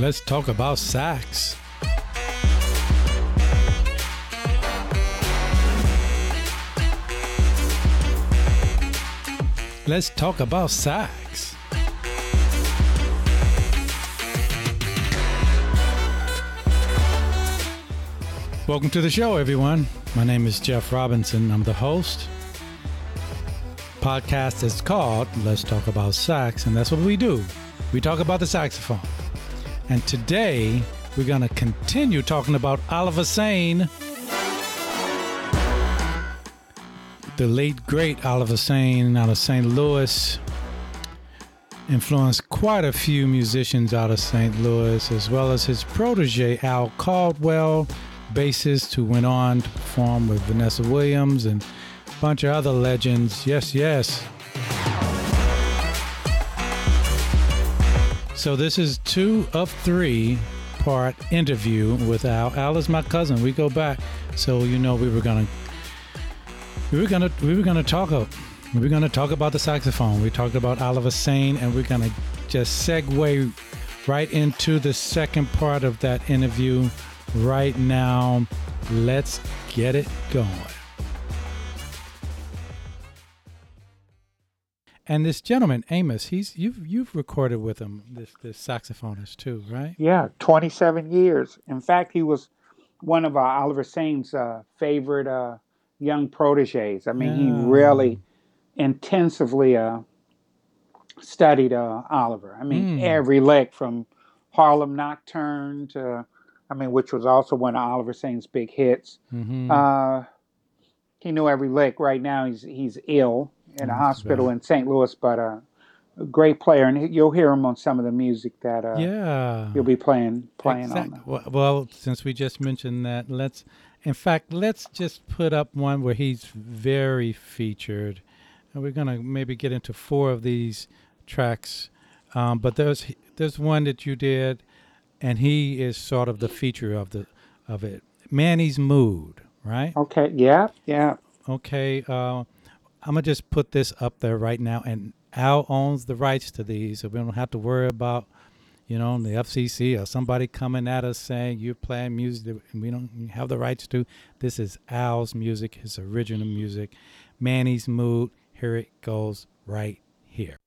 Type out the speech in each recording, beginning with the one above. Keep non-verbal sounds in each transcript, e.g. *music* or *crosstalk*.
Let's talk about sax. Let's talk about sax. Welcome to the show, everyone. My name is Jeff Robinson. I'm the host. Podcast is called Let's Talk About Sax, and that's what we do. We talk about the saxophone. And today, we're going to continue talking about Oliver Sain, the late, great Oliver Sain out of St. Louis. Influenced quite a few musicians out of St. Louis, as well as his protege, Al Caldwell, bassist who went on to perform with Vanessa Williams and a bunch of other legends. Yes, yes. So this is two of three part interview with Al. Al is my cousin. We go back, so you know we were gonna we were gonna we were gonna talk. We were gonna talk about the saxophone. We talked about Oliver Sain, and we're gonna just segue right into the second part of that interview right now. Let's get it going. And this gentleman, Amos, he's you've you've recorded with him, this this saxophonist too, right? Yeah, 27 years. In fact, he was one of uh, Oliver Sain's uh, favorite uh, young proteges. I mean, he really intensively uh, studied uh, Oliver. I mean, Mm. every lick from Harlem Nocturne to, I mean, which was also one of Oliver Sain's big hits. Mm-hmm. Uh, he knew every lick. Right now, he's he's ill in a hospital bad. in St. Louis, but uh, a great player, and you'll hear him on some of the music that uh, yeah. you'll be playing playing Exact- on. Well, well, since we just mentioned that, let's, in fact, let's just put up one where he's very featured, and we're gonna maybe get into four of these tracks. Um, but there's there's one that you did, and he is sort of the feature of the of it. Manny's mood, right? Okay. Yeah. Yeah. Okay, uh, I'm gonna just put this up there right now, and Al owns the rights to these, so we don't have to worry about, you know, the FCC or somebody coming at us saying you're playing music that we don't have the rights to. This is Al's music, his original music, Manny's mood. Here it goes, right here.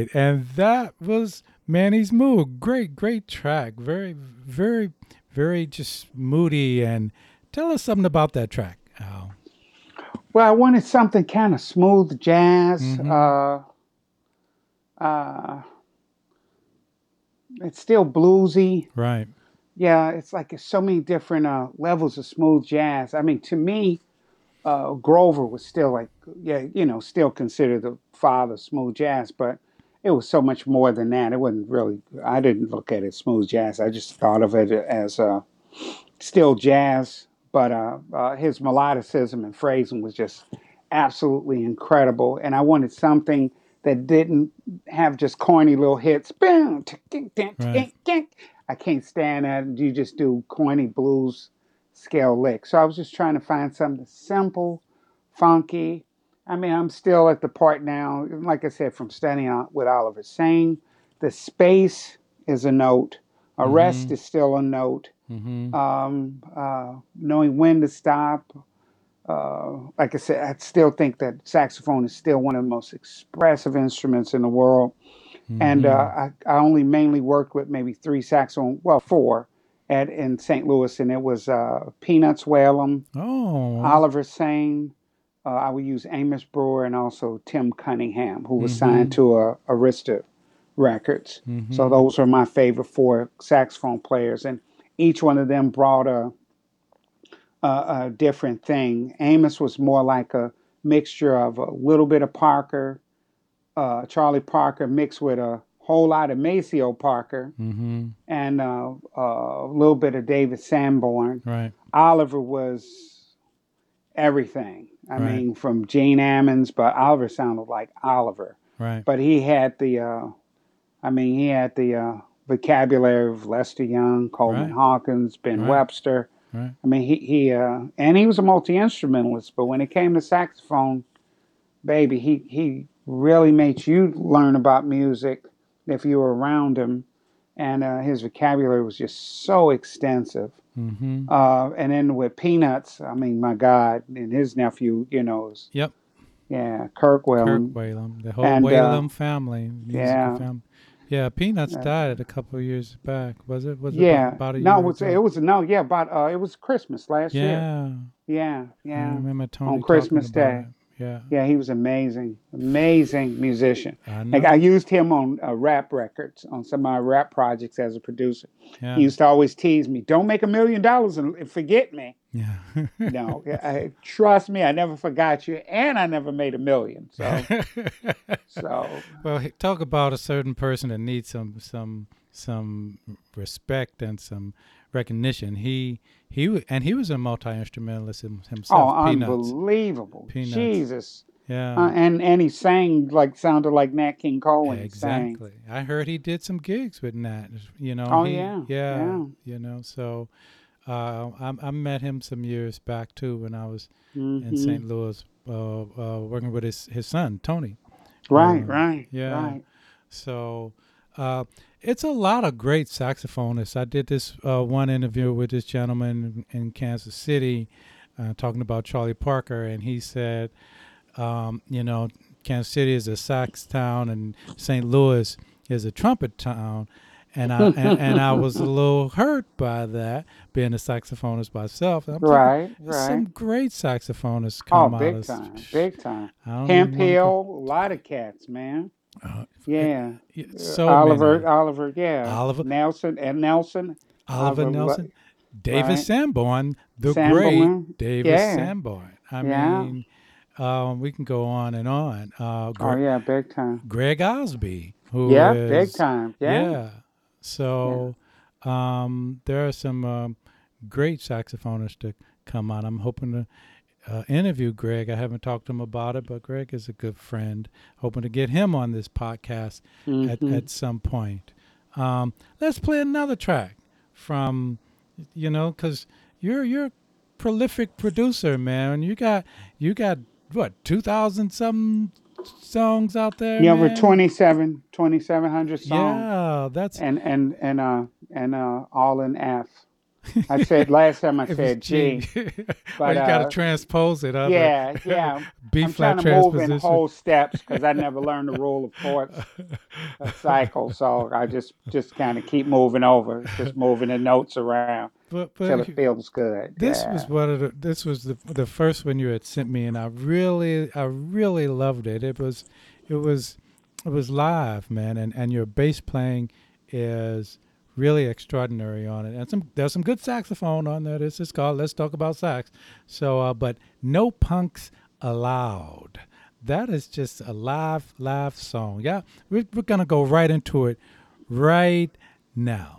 Right. And that was Manny's Mood. Great, great track. Very, very, very just moody. And tell us something about that track, Al. Well, I wanted something kind of smooth jazz. Mhm. Uh, uh, it's still bluesy. Right. Yeah, it's like it's so many different uh, levels of smooth jazz. I mean, to me, uh, Grover was still like, yeah, you know, still considered the father of smooth jazz, but it was so much more than that. It wasn't really. I didn't look at it as smooth jazz. I just thought of it as uh, still jazz, but uh, uh, his melodicism and phrasing was just absolutely incredible. And I wanted something that didn't have just corny little hits. Boom, Right. tick. I can't stand that. You just do corny blues scale licks. So I was just trying to find something simple, funky. I mean, I'm still at the part now, like I said, from studying out with Oliver saying the space is a note, a rest Mhm. is still a note Mm-hmm. um, uh, knowing when to stop. Uh, like I said, I still think that saxophone is still one of the most expressive instruments in the world. And uh, I, I only mainly worked with maybe three saxophone, well, four at in St. Louis, and it was uh, Peanuts Whalum, oh. Oliver Sane. Uh, I would use Amos Brewer and also Tim Cunningham, who was Mhm. signed to uh, Arista Records. Mhm. So those are my favorite four saxophone players, and each one of them brought a a, a different thing. Amos was more like a mixture of a little bit of Parker, uh, Charlie Parker mixed with a whole lot of Maceo Parker, Mm-hmm. and uh, a little bit of David Sanborn. Right. Oliver was everything. I Right. mean, from Gene Ammons, but Oliver sounded like Oliver Right. but he had the uh I mean he had the uh vocabulary of Lester Young, Coleman Right. Hawkins, Ben Right. Webster. Right. I mean he he uh and he was a multi instrumentalist, but when it came to saxophone, baby, he he really made you learn about music if you were around him. And uh, his vocabulary was just so extensive. Mm-hmm. Uh, and then with Peanuts, I mean, my God, and his nephew, you know, is, Yep. yeah, Kirk Whalum. Kirk Whalum, the whole and, uh, Whalum family, yeah. family. Yeah, Peanuts Uh, died a couple of years back. Was it? Was it Yeah, about, about a no, year it was ago? it was no, yeah, about uh, it was Christmas last year. Yeah, Yeah, I yeah, remember Tony On Christmas Day. Yeah, yeah. He was amazing, amazing musician. I know. Like I used him on uh, rap records on some of my rap projects as a producer. yeah, He used to always tease me, "Don't make a million dollars and and forget me." yeah. No, *laughs* I, trust me, I never forgot you, and I never made a million. So, *laughs* so well, talk about a certain person that needs some some some respect and some recognition. He he and he was a multi instrumentalist himself. oh, Peanuts. unbelievable, Peanuts. Jesus. Yeah. Uh, and and he sang like sounded like Nat King Cole when he sang. Exactly. I heard he did some gigs with Nat. You know. Oh, he- yeah, yeah. yeah. You know. So, uh, I, I met him some years back too when I was in Mhm. St. Louis, uh, uh, working with his his son Tony. Right, Um, right, yeah. right. So, uh, it's a lot of great saxophonists. I did this uh, one interview with this gentleman in, Kansas City, uh, talking about Charlie Parker, and he said, um, you know, Kansas City is a sax town, and St. Louis is a trumpet town. And I and, and I was a *laughs* little hurt by that, being a saxophonist myself. I'm Right, there's right. Some great saxophonists Oh, come out big time, big time. I don't Hemp even wanna Hill, a lot of cats, man. Uh, Yeah. yeah, Uh, so Oliver, many. Oliver, yeah. Oliver- Nelson and Nelson. Oliver Oliver, Nelson, David right. Sanborn, the Sanborn, great David yeah. Sanborn. I Yeah. mean, um, we can go on and on. Uh, Oh yeah, big time. Greg Osby, who Yeah, is- big time. Yeah. Yeah. So um, there are some um, great saxophonists to come on. I'm hoping to uh, interview Greg. I haven't talked to him about it, but Greg is a good friend. Hoping to get him on this podcast at, Mhm. at some point. Um, let's play another track from, you know, because you're you're a prolific producer, man. You got you got what two thousand some songs out there. yeah, over man? 27, 2,700 songs. Yeah, that's And and and uh and uh all in F. I said last time I *laughs* said G, G. oh, but *laughs* you got to uh, transpose it. Huh? yeah, yeah. *laughs* B I'm flat trying to move in transposition. whole steps because I never learned the rule of fourths cycle. So I just just kind of keep moving over, just moving the notes around But till it feels good. this Yeah. was one of the this was the the first one you had sent me, and I really I really loved it. It was it was it was live, man, and and your bass playing is really extraordinary on it. And some there's some good saxophone on there. This is called Let's Talk About Sax. So, uh, but no punks allowed. That is just a live live song. Yeah, we're we're gonna go right into it right now.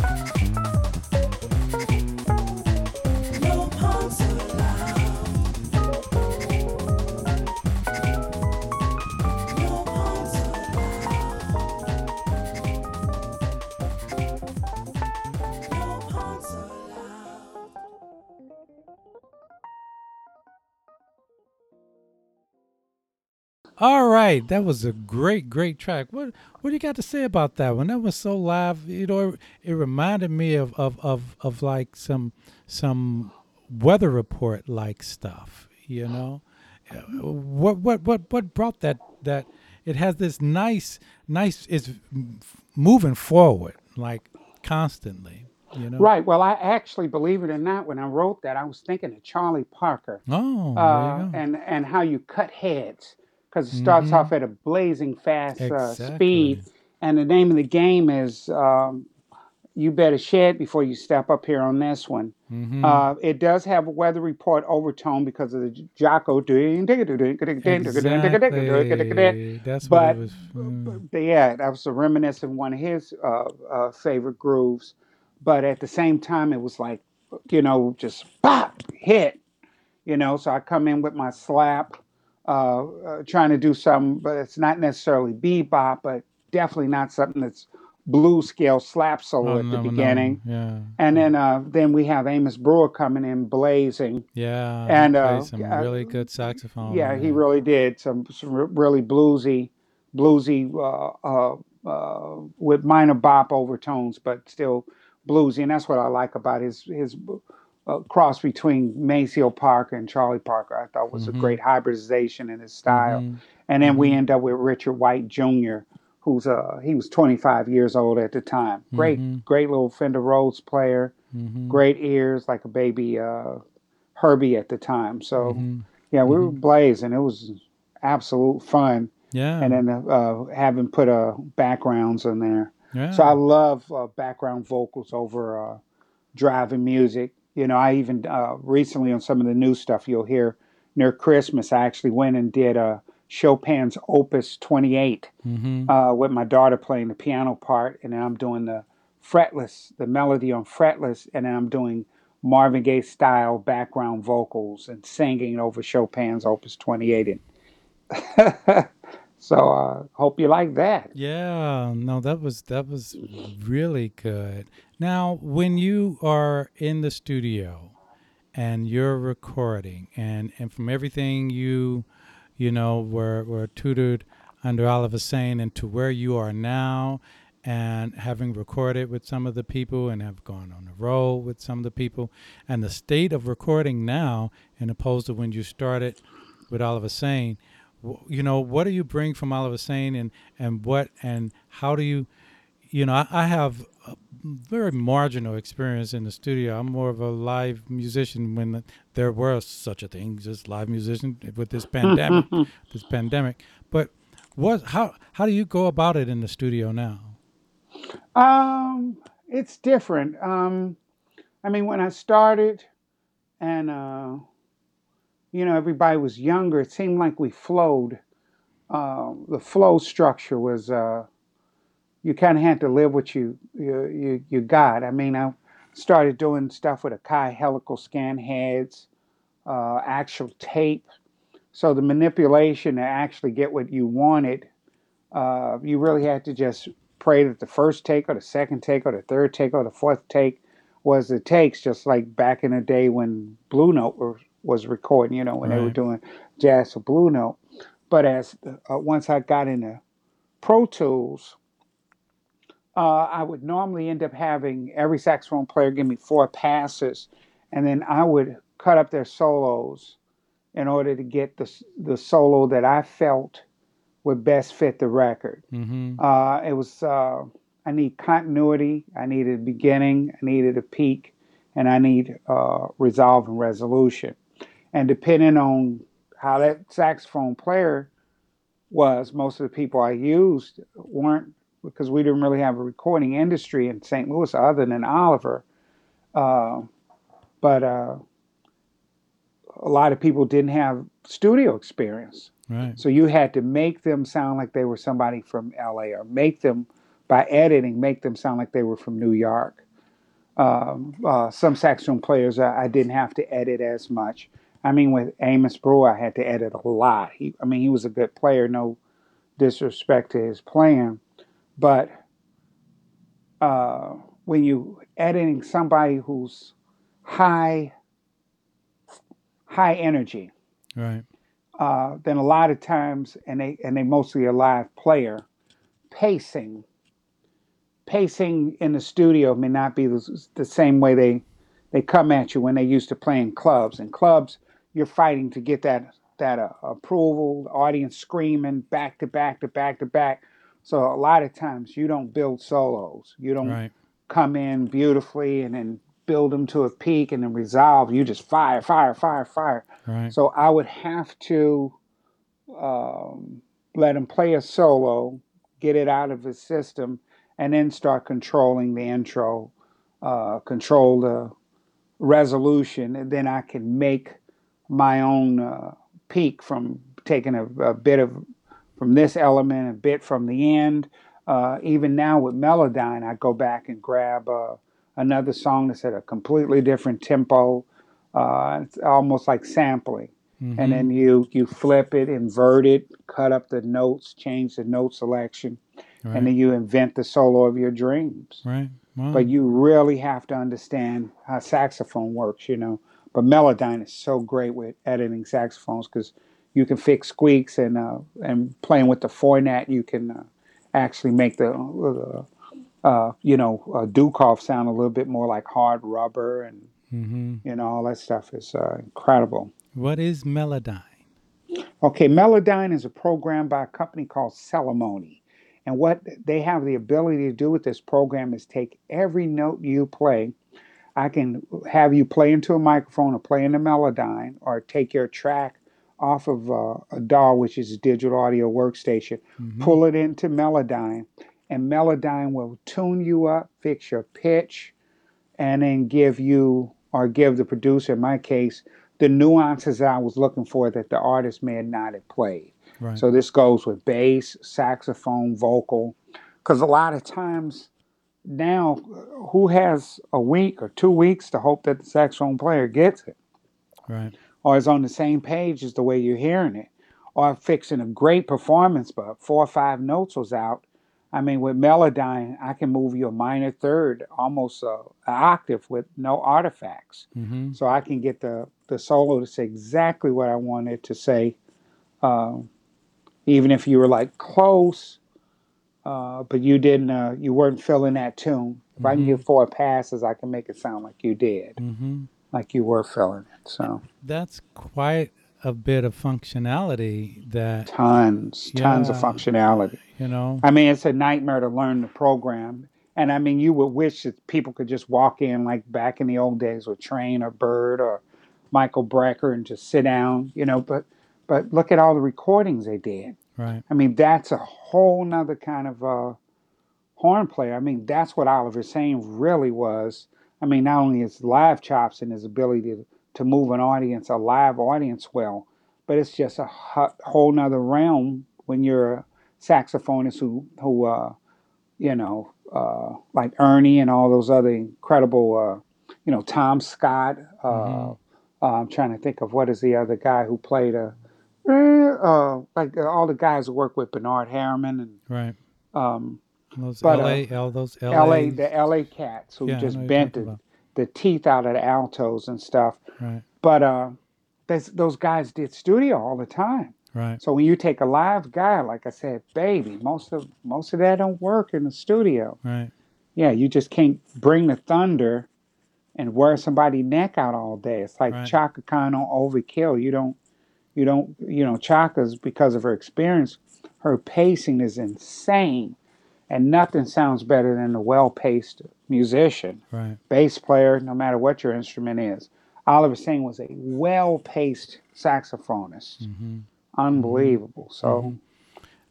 Thank you. All right, that was a great, great track. What what do you got to say about that one? That was so live. You know, it, it reminded me of, of, of, of like some some weather report like stuff. You know, Uh, what what what what brought that that it has this nice nice it's moving forward like constantly. You know. Right. Well, I actually, believe it or not, when I wrote that, I was thinking of Charlie Parker Oh, uh, and and how you cut heads because it starts off at a blazing fast uh, speed, Exactly. and the name of the game is um, "You Better Shed Before You Step Up Here on this one." hmm Uh, it does have a weather report overtone because of the j- Jaco doing, but Exactly. That's what it was. mm. yeah, that was a reminiscent of one of his uh, uh, favorite grooves. But at the same time, it was like, you know, just pop hit, you know. So I come in with my slap, uh, uh, trying to do something, but it's not necessarily bebop, but definitely not something that's blue scale slap solo Oh at the no, no, beginning. yeah, And then uh, then we have Amos Brewer coming in blazing. yeah. And uh, some uh, really good saxophone yeah, he really did some, some really bluesy, bluesy uh, uh, uh, with minor bop overtones, but still bluesy. And that's what I like about his his uh, cross between Maceo Parker and Charlie Parker. I thought was a Mhm. great hybridization in his style. Mhm, And then we Mhm. end up with Richard White Jr., who's uh he was 25 years old at the time. Great, Mhm. great little Fender Rhodes player. mhm, Great ears, like a baby uh, Herbie at the time. So mhm. yeah, we were blazing. It was absolute fun. Yeah, And then uh, having put uh, backgrounds in there. yeah. So I love uh, background vocals over uh, driving music. You know, I even uh, recently on some of the new stuff you'll hear near Christmas, I actually went and did uh, Chopin's Opus 28 Mhm. uh, with my daughter playing the piano part, and then I'm doing the fretless, the melody on fretless, and then I'm doing Marvin Gaye style background vocals and singing over Chopin's Opus 28. And *laughs* so uh, hope you like that. Yeah, no, that was that was really good. Now, when you are in the studio and you're recording, and and from everything you, you know, were were tutored under Oliver Sain, and to where you are now, and having recorded with some of the people, and have gone on the road with some of the people, and the state of recording now, and opposed to when you started with Oliver Sain you know what do you bring from Oliver Sain and and what and how do you you know I, I have a very marginal experience in the studio I'm more of a live musician when there were such a thing just live musician with this pandemic *laughs* this pandemic but what how how do you go about it in the studio now Um, it's different. Um, I mean, when I started, and uh, you know, everybody was younger. It seemed like we flowed. Uh, the flow structure was uh, you kind of had to live what you you you, you got. I mean, I started doing stuff with a Akai helical scan heads, uh, actual tape. So the manipulation to actually get what you wanted, uh, you really had to just pray that the first take or the second take or the third take or the fourth take was the takes, just like back in the day when Blue Note was, was recording, you know, when they were doing jazz for Blue Note. But as uh, once I got into Pro Tools, uh, I would normally end up having every saxophone player give me four passes, and then I would cut up their solos in order to get the the solo that I felt would best fit the record. mm-hmm Uh, it was uh, I need continuity, I needed a beginning, I needed a peak, and I need uh, resolve and resolution. And depending on how that saxophone player was, most of the people I used weren't because we didn't really have a recording industry in St. Louis other than Oliver. Uh, but uh, a lot of people didn't have studio experience. right So you had to make them sound like they were somebody from LA or make them, by editing, make them sound like they were from New York. Um, uh, some saxophone players I, I didn't have to edit as much. I mean, with Amos Brewer, I had to edit a lot. He, I mean, he was a good player, no disrespect to his playing. But uh, when you editing somebody who's high, high energy, right uh, then a lot of times, and they and they mostly a live player, pacing, pacing in the studio may not be the, the same way they they come at you when they used to play in clubs. In clubs, you're fighting to get that that uh, approval, the audience screaming back to back to back to back. So a lot of times you don't build solos. You don't right come in beautifully and then build them to a peak and then resolve. You just fire, fire, fire, fire. right So I would have to um, let him play a solo, get it out of his system, and then start controlling the intro, uh, control the resolution, and then I can make my own uh, peak from taking a, a bit of from this element, a bit from the end. Uh, even now with Melodyne, I go back and grab uh, another song that's at a completely different tempo, Uh, it's almost like sampling. And Mm-hmm. then you you flip it, invert it, cut up the notes, change the note selection, and then you invent the solo of your dreams. Right. Wow. But you really have to understand how saxophone works, you know. But Melodyne is so great with editing saxophones because you can fix squeaks and uh, and playing with the formant, you can uh, actually make the uh, uh, you know uh, Dukoff sound a little bit more like hard rubber, and Mm-hmm. you know all that stuff is uh, incredible. What is Melodyne? Okay, Melodyne is a program by a company called Celemony. And what they have the ability to do with this program is take every note you play. I can have you play into a microphone or play into Melodyne or take your track off of uh, a DAW, which is a digital audio workstation, Mm-hmm. pull it into Melodyne, and Melodyne will tune you up, fix your pitch, and then give you or give the producer, in my case, the nuances I was looking for that the artist may not have played. Right. So this goes with bass, saxophone, vocal, because a lot of times now, who has a week or two weeks to hope that the saxophone player gets it, right. Or is on the same page as the way you're hearing it, or fixing a great performance, but four or five notes was out. I mean, with Melodyne, I can move you a minor third, almost a, an octave with no artifacts. Mm-hmm. So I can get the, the solo to say exactly what I wanted to say, uh, even if you were like close, uh, but you didn't, uh, you weren't feeling that tune. If I can Mhm. give four passes, I can make it sound like you did, Mm-hmm. Like you were feeling it. So That's quite a bit of functionality that tons, tons of functionality. you know. I mean, it's a nightmare to learn the program. And I mean, you would wish that people could just walk in like back in the old days with Train or Bird or Michael Brecker and just sit down, you know. But but look at all the recordings they did. Right. I mean, that's a whole nother kind of uh, horn player. I mean, that's what Oliver Sain really was. I mean, not only his live chops and his ability to, to move an audience, a live audience well, but it's just a whole nother realm when you're a saxophonist who, who uh, you know, uh, like Ernie and all those other incredible, uh, you know, Tom Scott. Uh, Mhm. uh, I'm trying to think of what is the other guy who played a, uh, like uh, all the guys who work with Bernard Harriman and Right. um, Those But, uh, LA, all those LA, L.A. the L.A. cats who Yeah, just bent the, the teeth out of the altos and stuff. Right. But uh, those guys did studio all the time. Right. So when you take a live guy, like I said, baby, most of most of that don't work in the studio. Right. Yeah, you just can't bring the thunder and wear somebody neck out all day. It's like Right. Chaka Khan on Overkill. You don't, you don't, you know, Chaka's because of her experience, her pacing is insane, and nothing sounds better than a well-paced musician, Right. bass player, no matter what your instrument is. Oliver Sain was a well-paced saxophonist, Mm-hmm. unbelievable. So.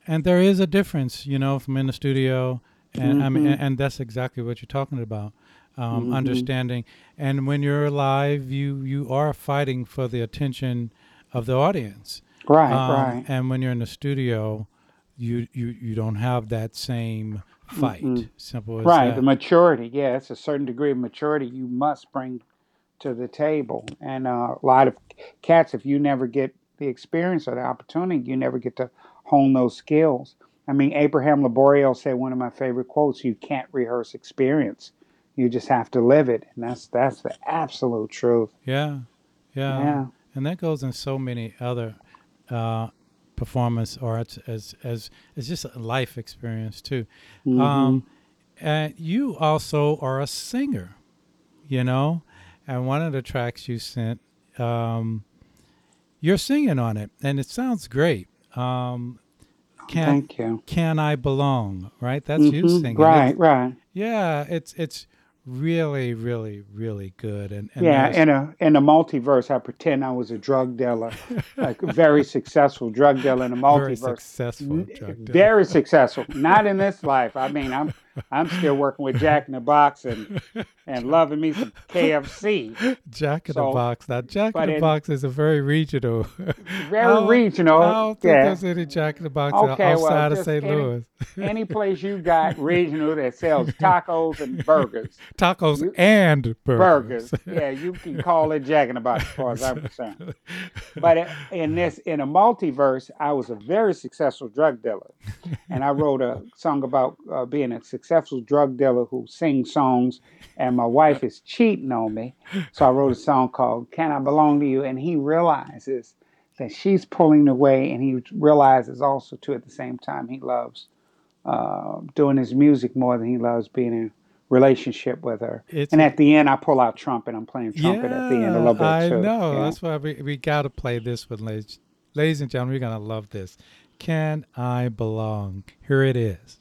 And there is a difference, you know, from in the studio, and I mean, Mhm. and, that's exactly what you're talking about. Um, Mhm. Understanding, and when you're live, you you are fighting for the attention of the audience. Right, Um, right. And when you're in the studio, you you you don't have that same fight. Mm-mm. Simple as Right, that. the maturity. Yeah, it's a certain degree of maturity you must bring to the table. And uh, a lot of cats, if you never get the experience or the opportunity, you never get to hone those skills. I mean, Abraham Laboriel said one of my favorite quotes: "You can't rehearse experience; you just have to live it." And that's that's the absolute truth. yeah, yeah, Yeah. and that goes in so many other uh, performance arts as as as just a life experience too. Mhm. Um, and you also are a singer, you know, and one of the tracks you sent, um, you're singing on it, and it sounds great. Um, can Thank you. can I belong? Right, that's you Mhm. singing. Right, right. yeah, it's it's really, really, really good. And, and yeah, in a in a multiverse, I pretend I was a drug dealer, *laughs* like a very successful drug dealer in a multiverse. very successful. N- drug dealer. Very successful. Not in this life. I mean, I'm I'm still working with Jack in the Box and and *laughs* loving me some KFC. Jack in So, the Box. Now, Jack in the Box is a very regional. *laughs* Very I regional. I don't think yeah. there's any Jack in the Box Okay, well, outside of St. any- Louis. Any *laughs* place you got regional that sells tacos and burgers. Tacos You- and burgers. burgers. Yeah, you can call it Jack in the Box as far as I'm concerned. But in this, in a multiverse, I was a very successful drug dealer, and I wrote a song about uh, being a successful drug dealer who sings songs, and my wife is cheating on me. So I wrote a song called "Can I Belong to You?" And he realizes that she's pulling away, and he realizes also too at the same time he loves uh, doing his music more than he loves being in relationship with her. It's And at the end, I pull out trumpet. I'm playing trumpet at the end a little bit I too. know. Yeah. That's why we, we got to play this one, ladies. Ladies and gentlemen, You're going to love this. Can I Belong? Here it is.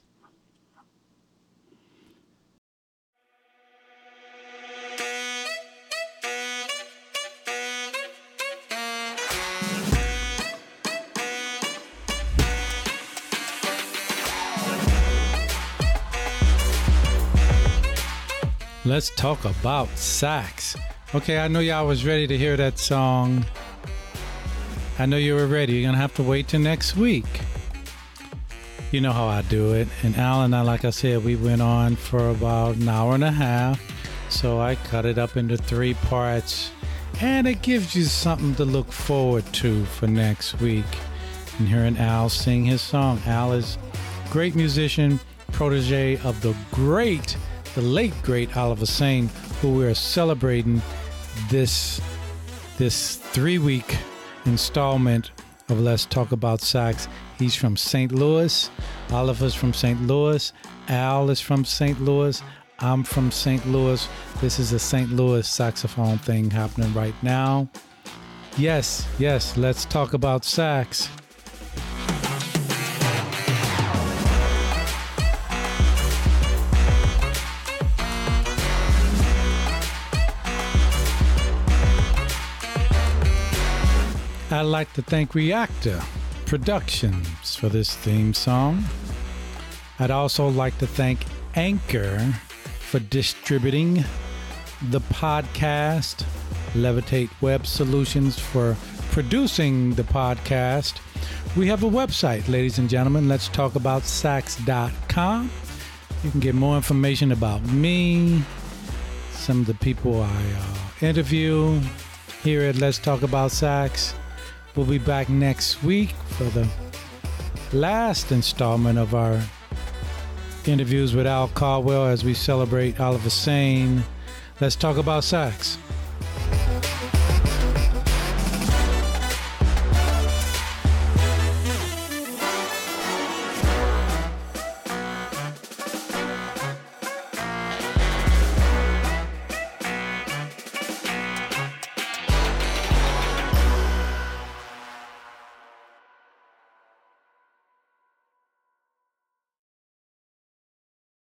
Let's talk about sax. Okay, I know y'all was ready to hear that song. I know you were ready. You're gonna have to wait till next week. You know how I do it. And Al and I, like I said, we went on for about an hour and a half. So I cut it up into three parts. And it gives you something to look forward to for next week. And hearing Al sing his song. Al is great musician, protege of the great, the late great Oliver Sain, who we are celebrating this this three week installment of Let's Talk About Sax. He's from St. Louis. Oliver's from St. Louis. Al is from St. Louis. I'm from St. Louis. This is a St. Louis saxophone thing happening right now. Yes, yes, let's talk about sax. I'd like to thank Reactor Productions for this theme song. I'd also like to thank Anchor for distributing the podcast, Levitate Web Solutions for producing the podcast. We have a website, ladies and gentlemen. Let's talk about sax.com. You can get more information about me, some of the people I uh, interview here at Let's Talk About Sax. We'll be back next week for the last installment of our interviews with Al Caldwell as we celebrate Oliver Sain. Let's talk about sax.